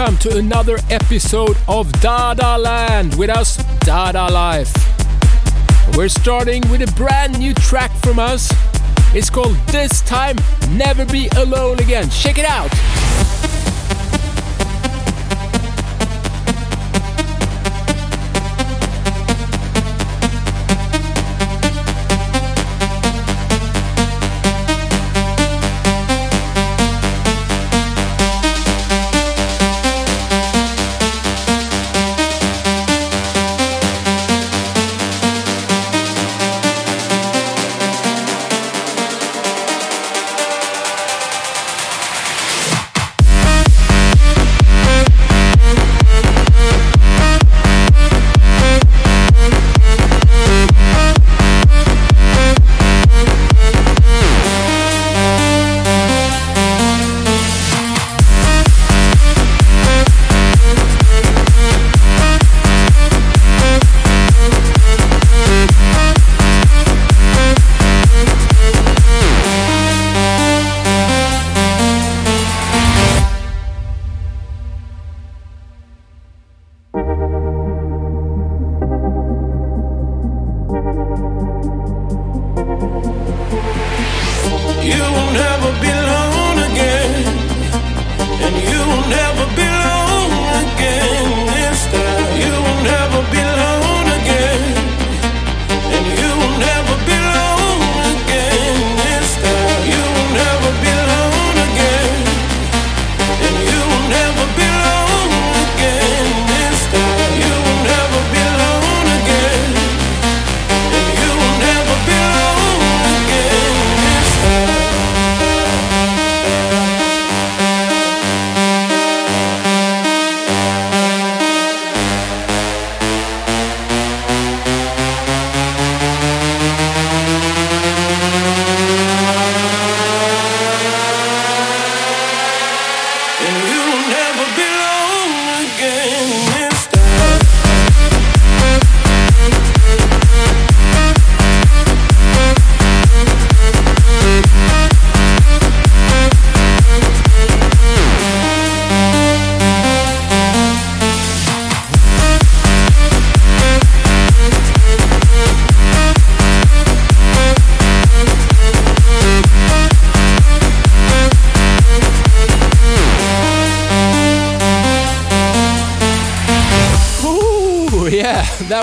welcome to another episode of Dada Land with us, Dada Life. We're starting with a brand new track from us. It's called This Time Never Be Alone Again. Check it out!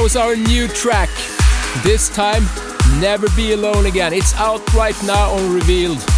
Was our new track. This time, Never Be Alone Again. It's out right now on Revealed.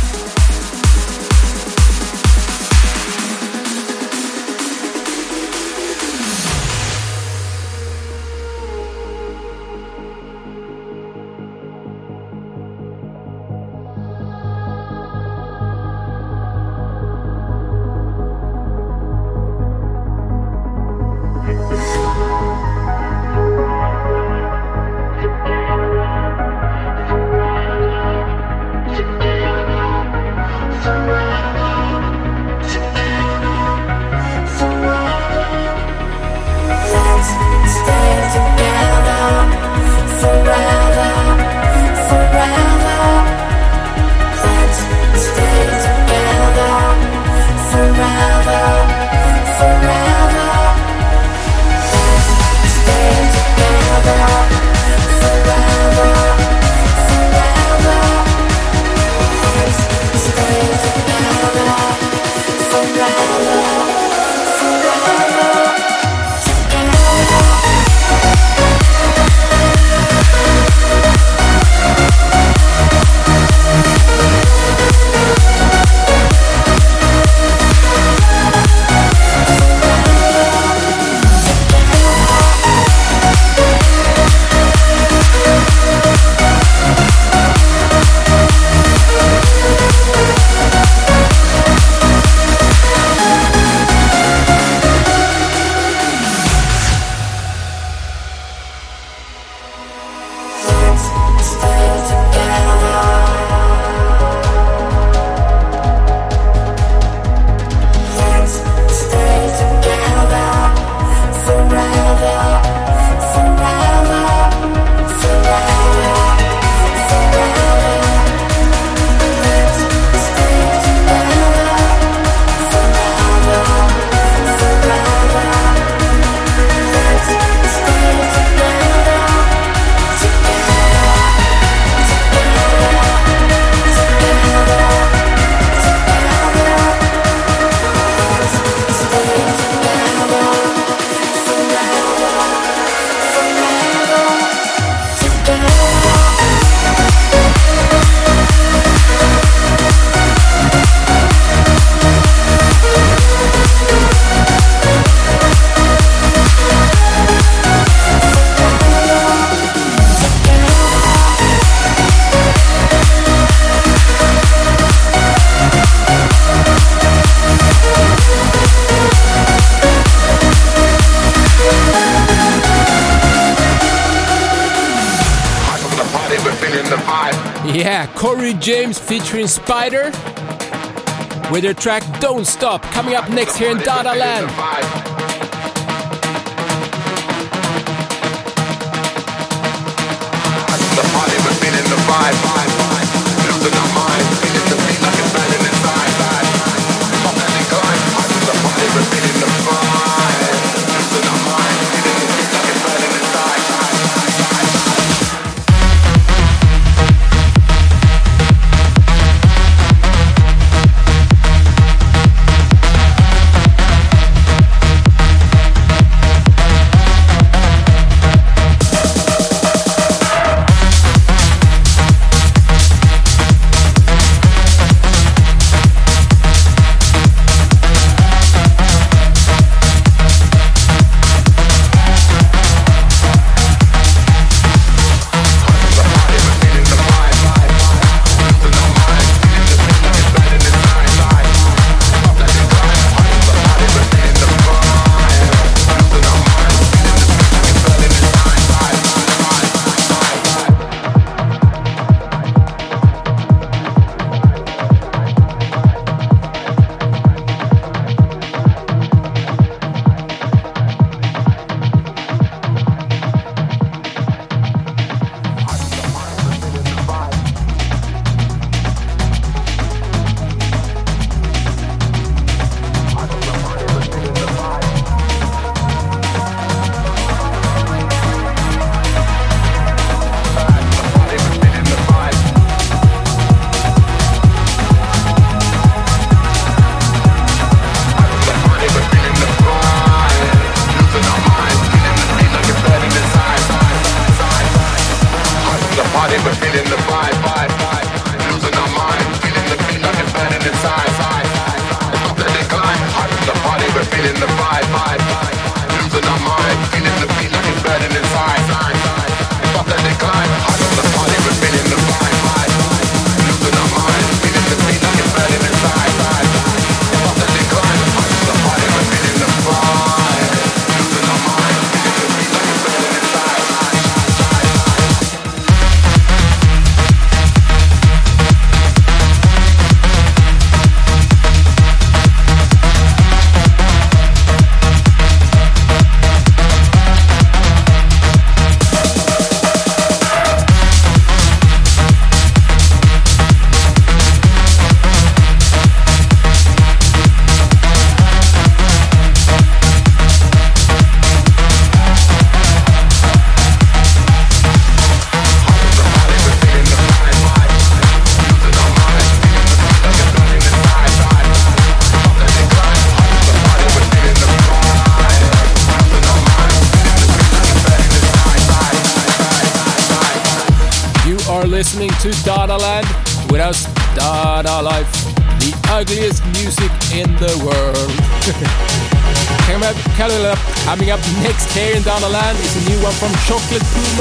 James featuring Spyder with their track Don't Stop coming up next here in Dada Land. to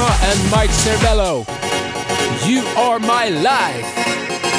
and Mike Cervello. You are my life.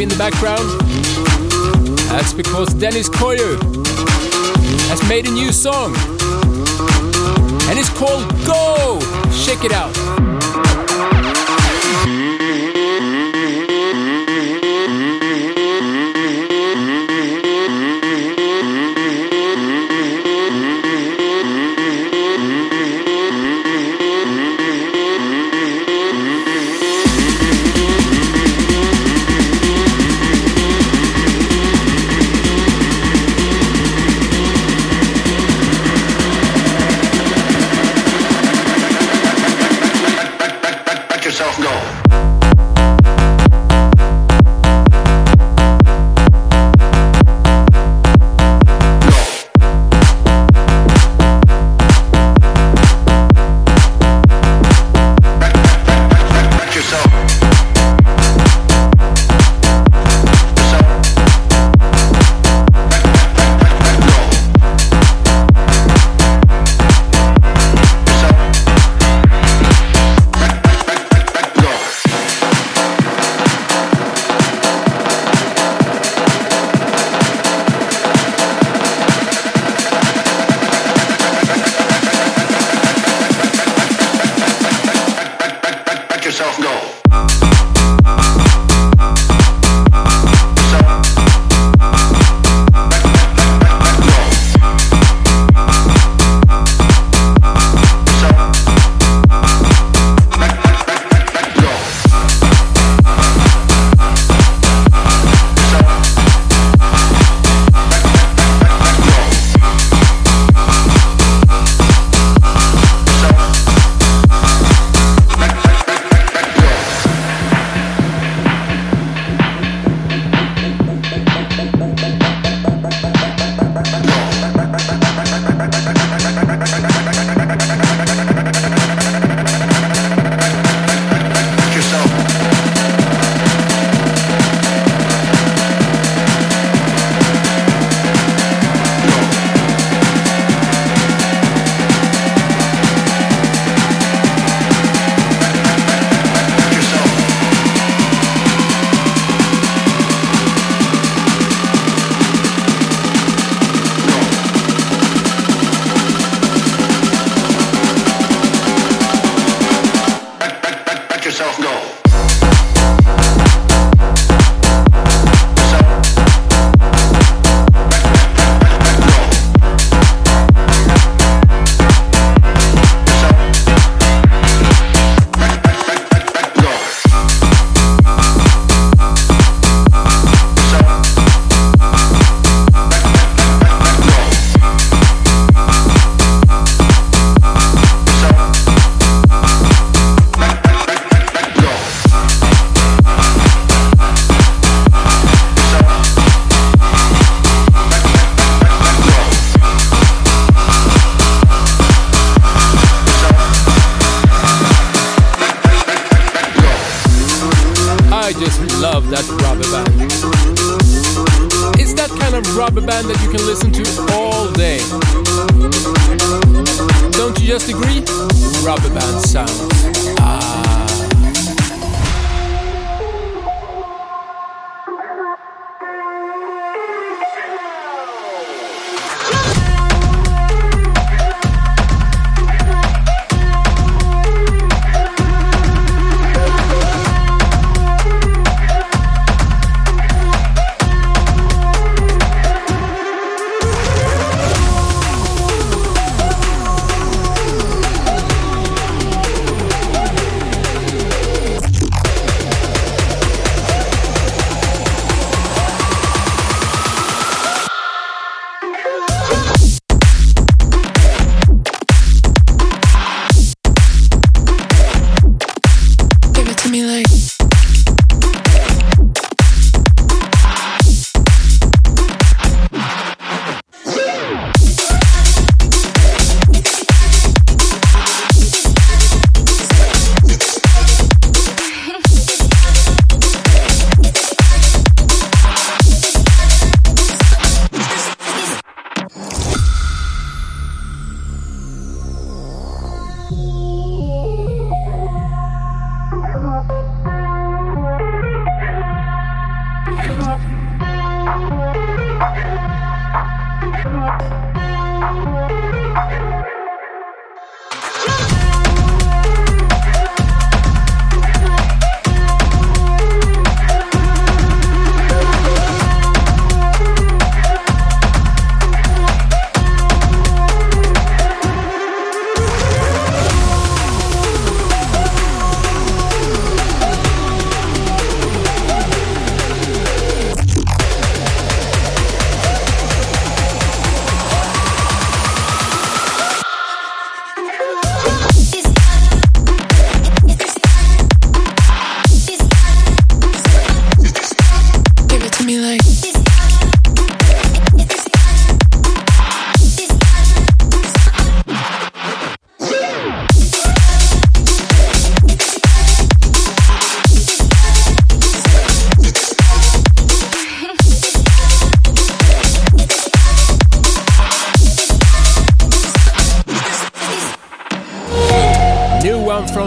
in the background? That's because Deniz Koyu has made a new song. And it's called Go! Check it out.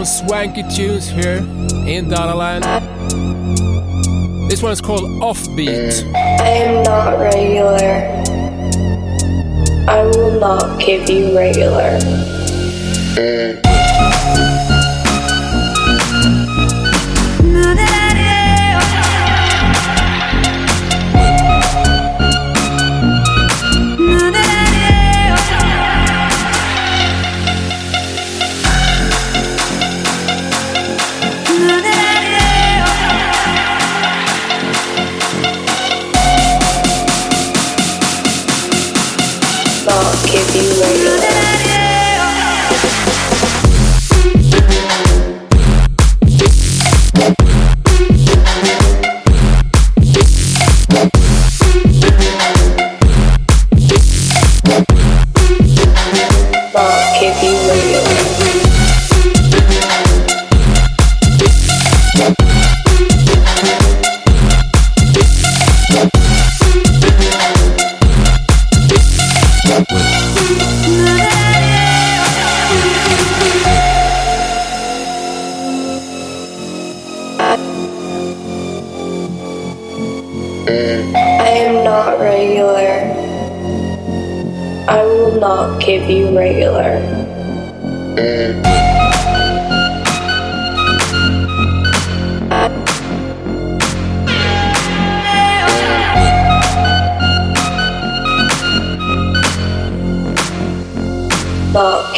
Swanky tunes here in Dadaland. This one's called Offbeat. I am not regular. I will not give you regular. Eh.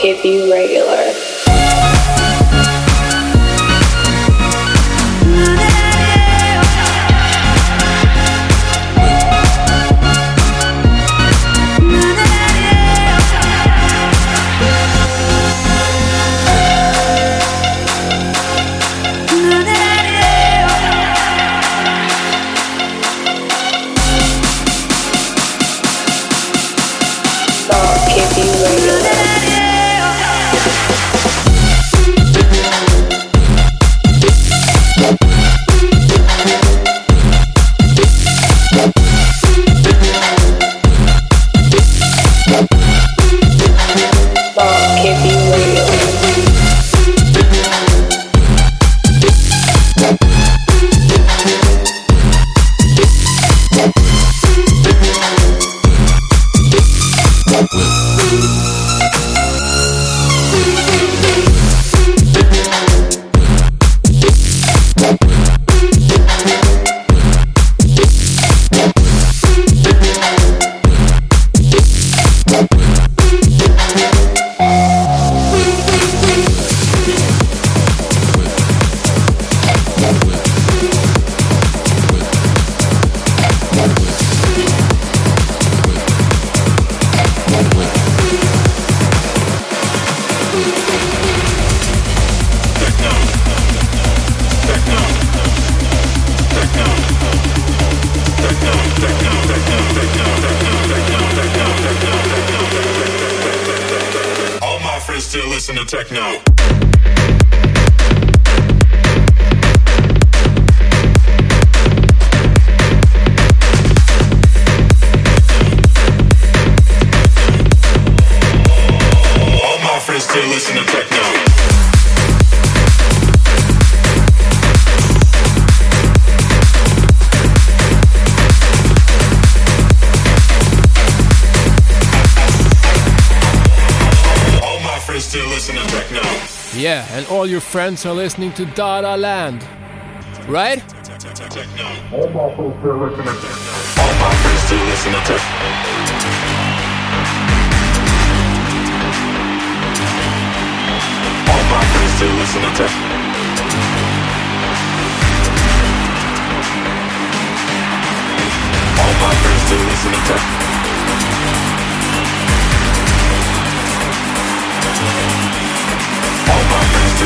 Give you regular. And all your friends are listening to Dada Land, right? All my friends still listening to. All my friends still listening to. All my friends still listening to All my friends still listening to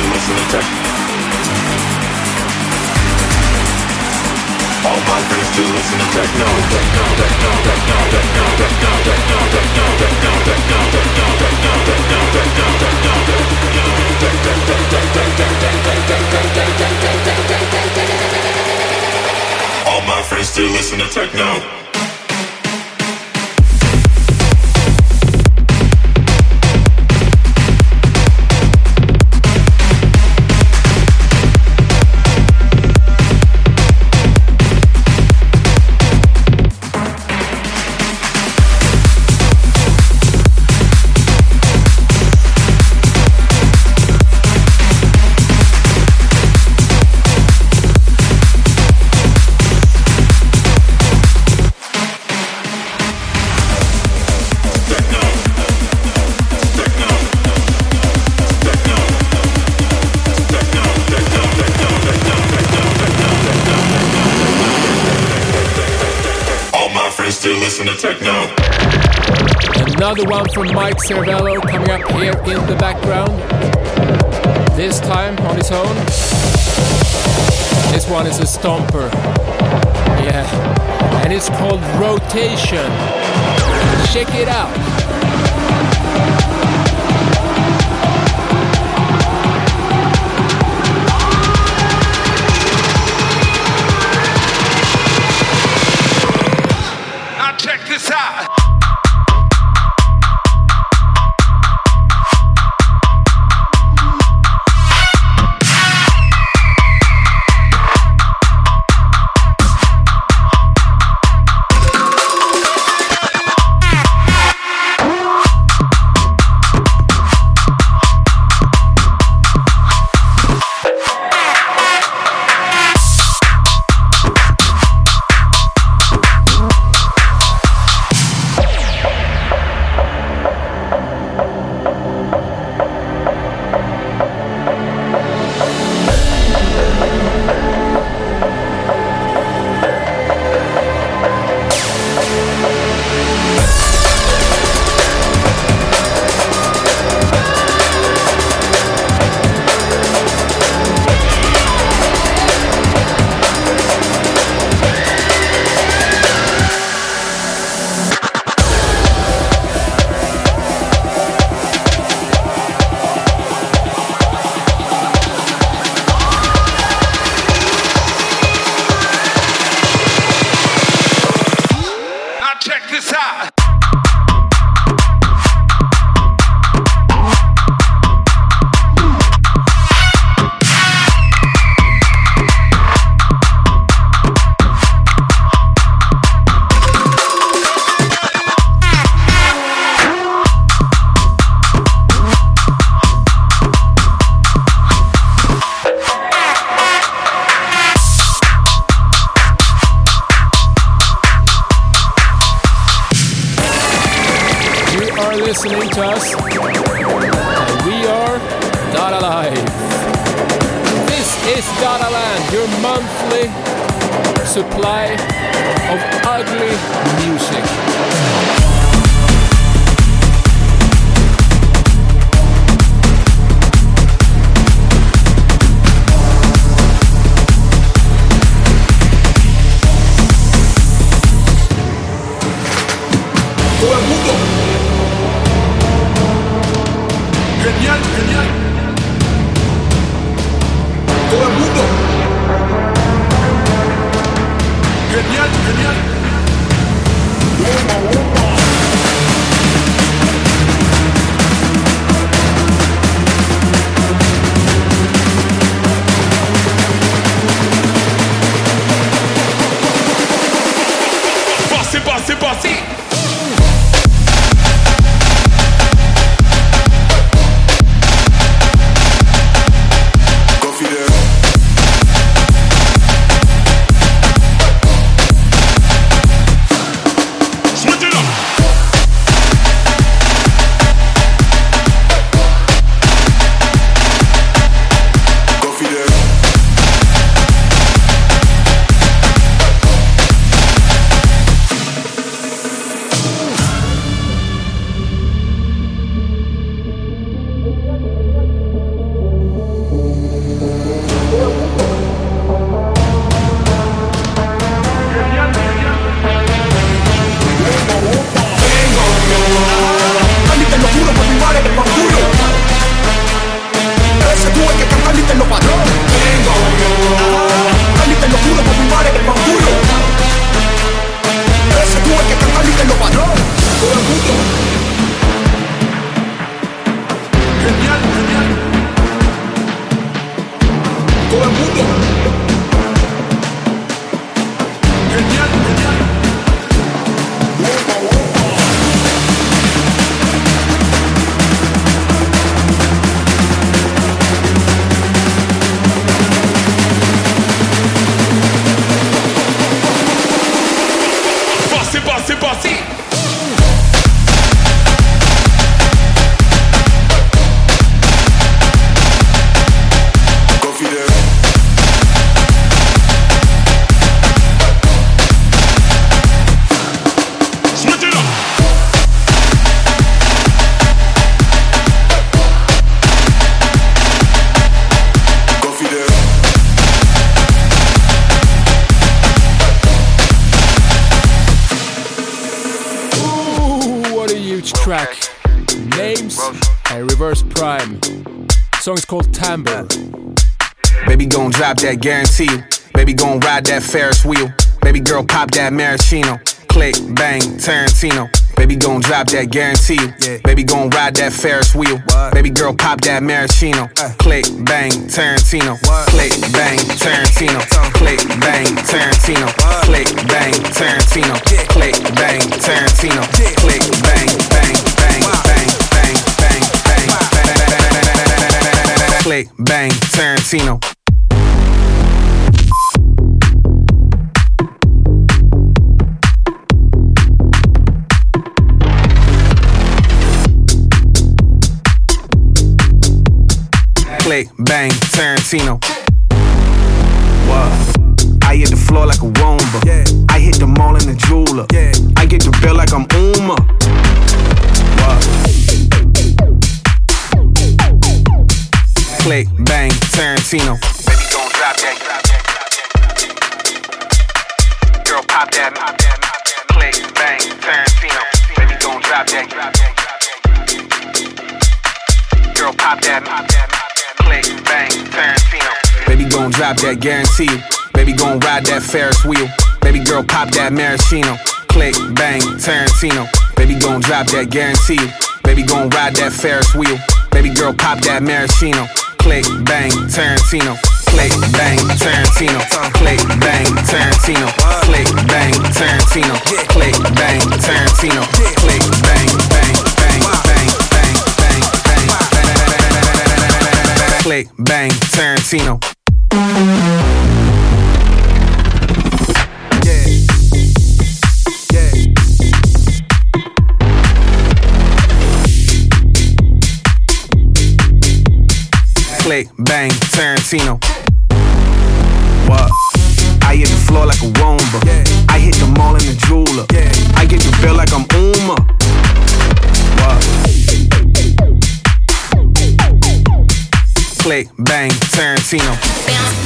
listen to tech. All my friends to techno, techno, techno, techno, techno, techno, techno, techno, techno, techno, techno, techno, techno, techno, All my friends still listen to techno. Listen to techno. Another one from Mike Cervello coming up here in the background. This time on his own. This one is a stomper. Yeah. And it's called Rotation. Check it out. Gon' guarantee you. Baby gon' ride that Ferris wheel. Baby girl pop that maraschino. Click, bang, Tarantino. Baby gon' drop that guarantee you. Yeah. Baby gon' ride that Ferris wheel. What? Baby girl pop that maraschino. Uh. Click, bang, Tarantino. What? Click, bang, Tarantino. Click, bang, Tarantino. What? Click, bang, Tarantino. Yeah. Click, bang, Tarantino. Yeah. Click, bang, bang, bang, wow. bang, bang, bang, bang, wow. bang, bang, bang, bang, Click, bang, Tarantino. Click, bang, Tarantino. What? I hit the floor like a Roomba. Yeah. I hit the mall in the jeweler. Yeah. I get the bill like I'm Uma. What? Click, bang, Tarantino. Baby, gon' drop that. Girl, pop that. Click, bang, Tarantino. Baby, gon' drop that. Girl, pop that click, bang, Tarantino. Baby gon' drop that guarantee. Baby gon' ride that Ferris wheel. Baby girl pop that maraschino. Click, bang, Tarantino. Baby gon' drop that guarantee. Baby gon' ride that Ferris wheel. Baby girl pop that maraschino. Click, bang, Tarantino. Click, bang, Tarantino. Click, bang, Tarantino. Click, bang, Tarantino. Click, bang, Tarantino. Click, bang, bang. Click, bang, Tarantino. Yeah. Yeah. Click, bang, Tarantino. What? I hit the floor like a Roomba. Yeah. I hit the mall in the jeweler. Yeah. I get the bill like I'm Uma. What? Click, bang, Tarantino. bounce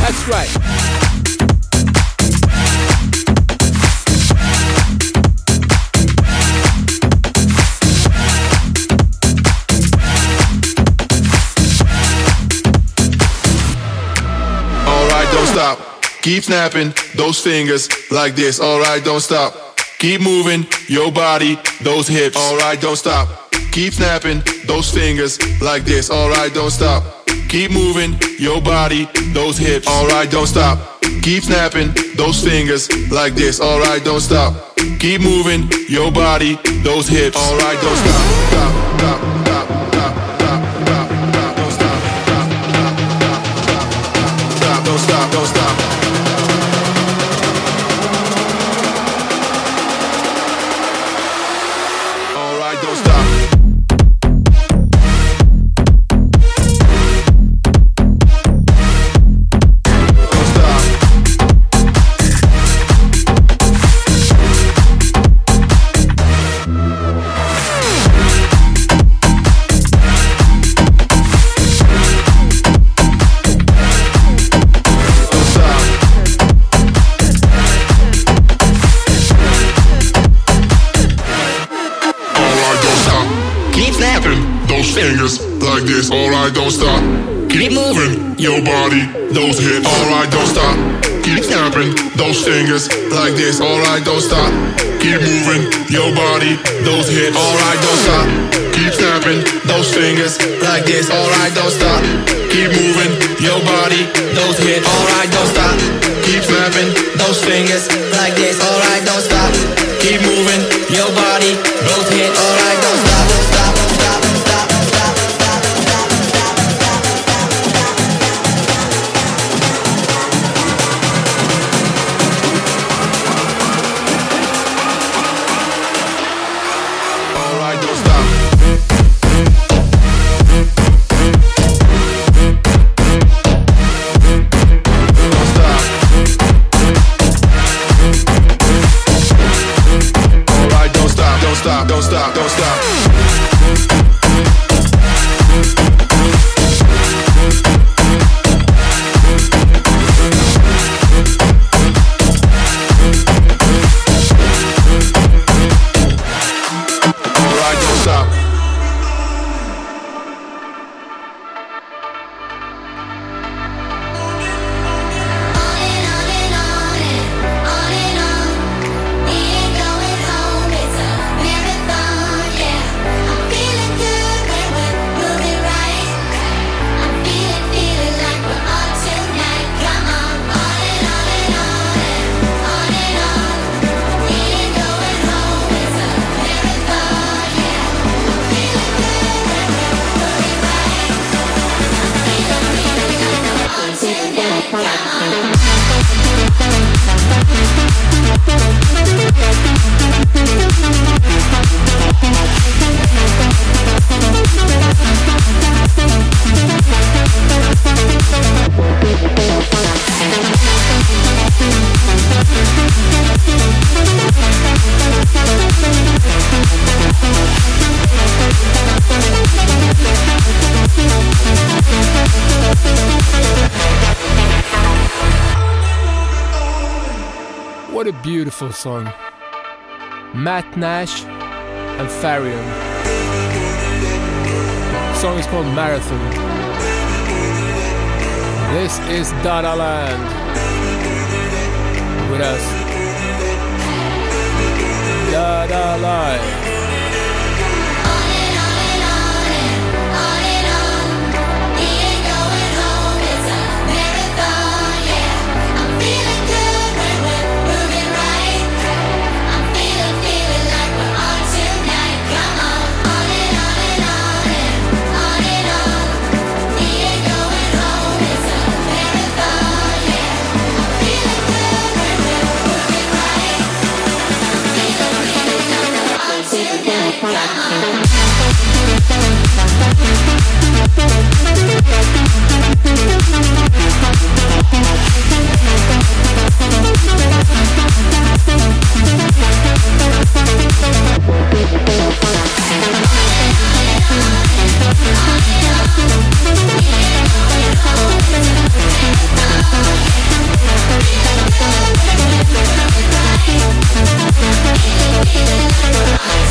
That's right. Stop. Keep snapping those fingers like this. Alright, don't stop. Keep moving your body, those hips. Alright, don't stop. Keep snapping those fingers like this. Alright, don't stop. Keep moving your body, those hips. Alright, don't stop. Keep snapping those fingers like this. Alright, don't stop. Keep moving your body, those hips. Alright, don't stop. Stop, stop, those hips, alright, don't stop, beautiful song. Matt Nash and. The song is called Marathon. This is Dada Land with us. Dada Life. Bye.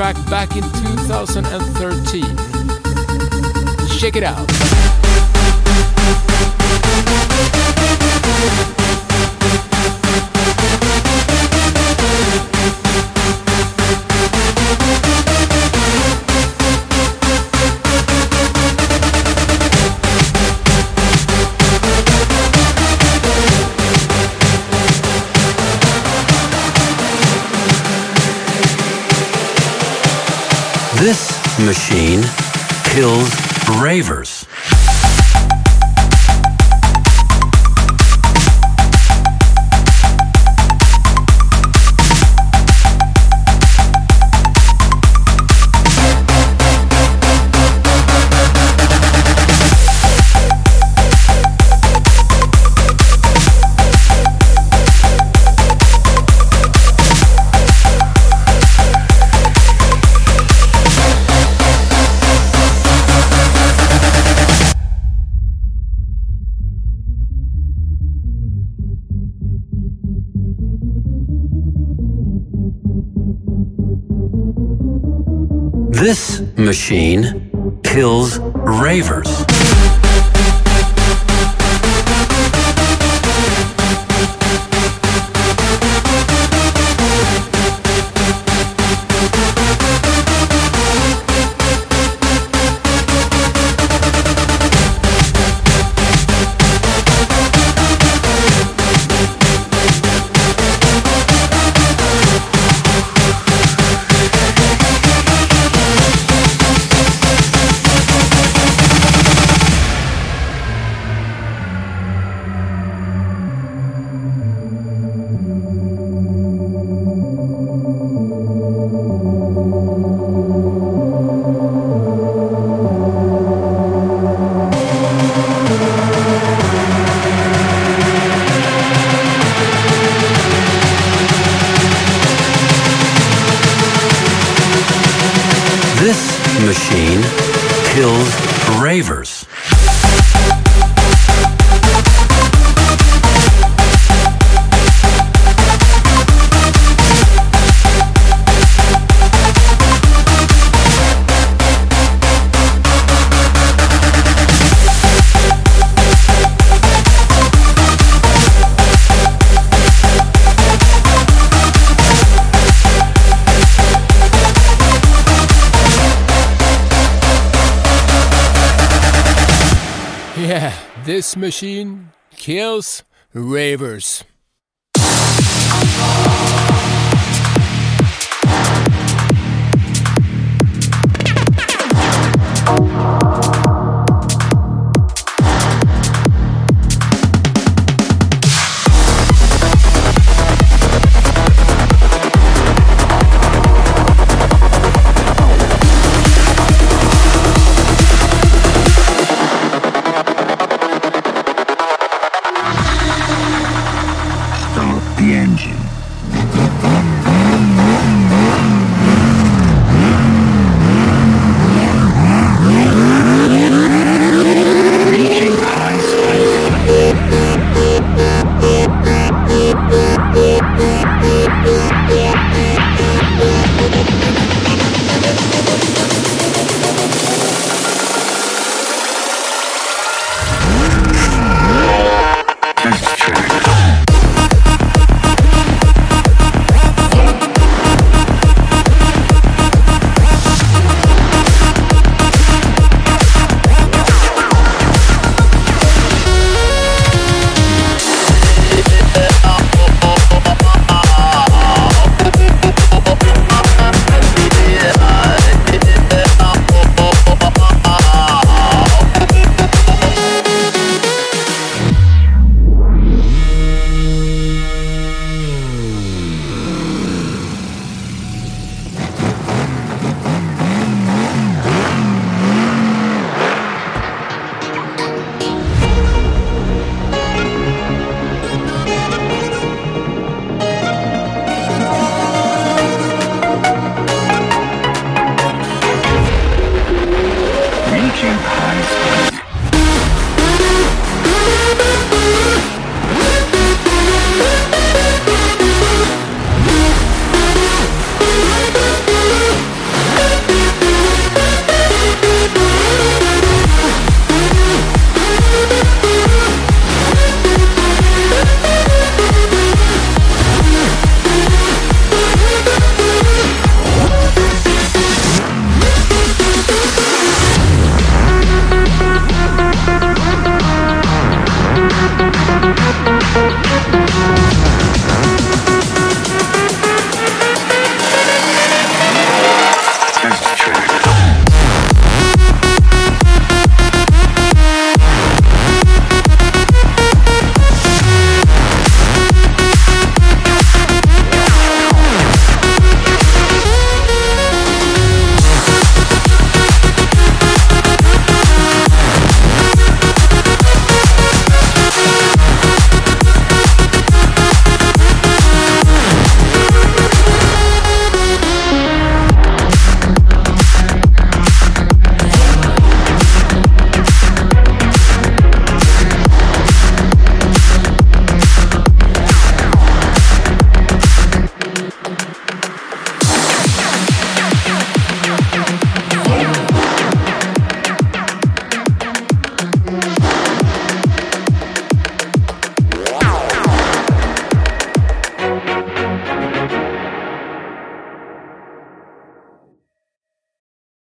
track back in 2013. Check it out. machine kills ravers. Machine kills ravers. Yeah, this machine kills ravers.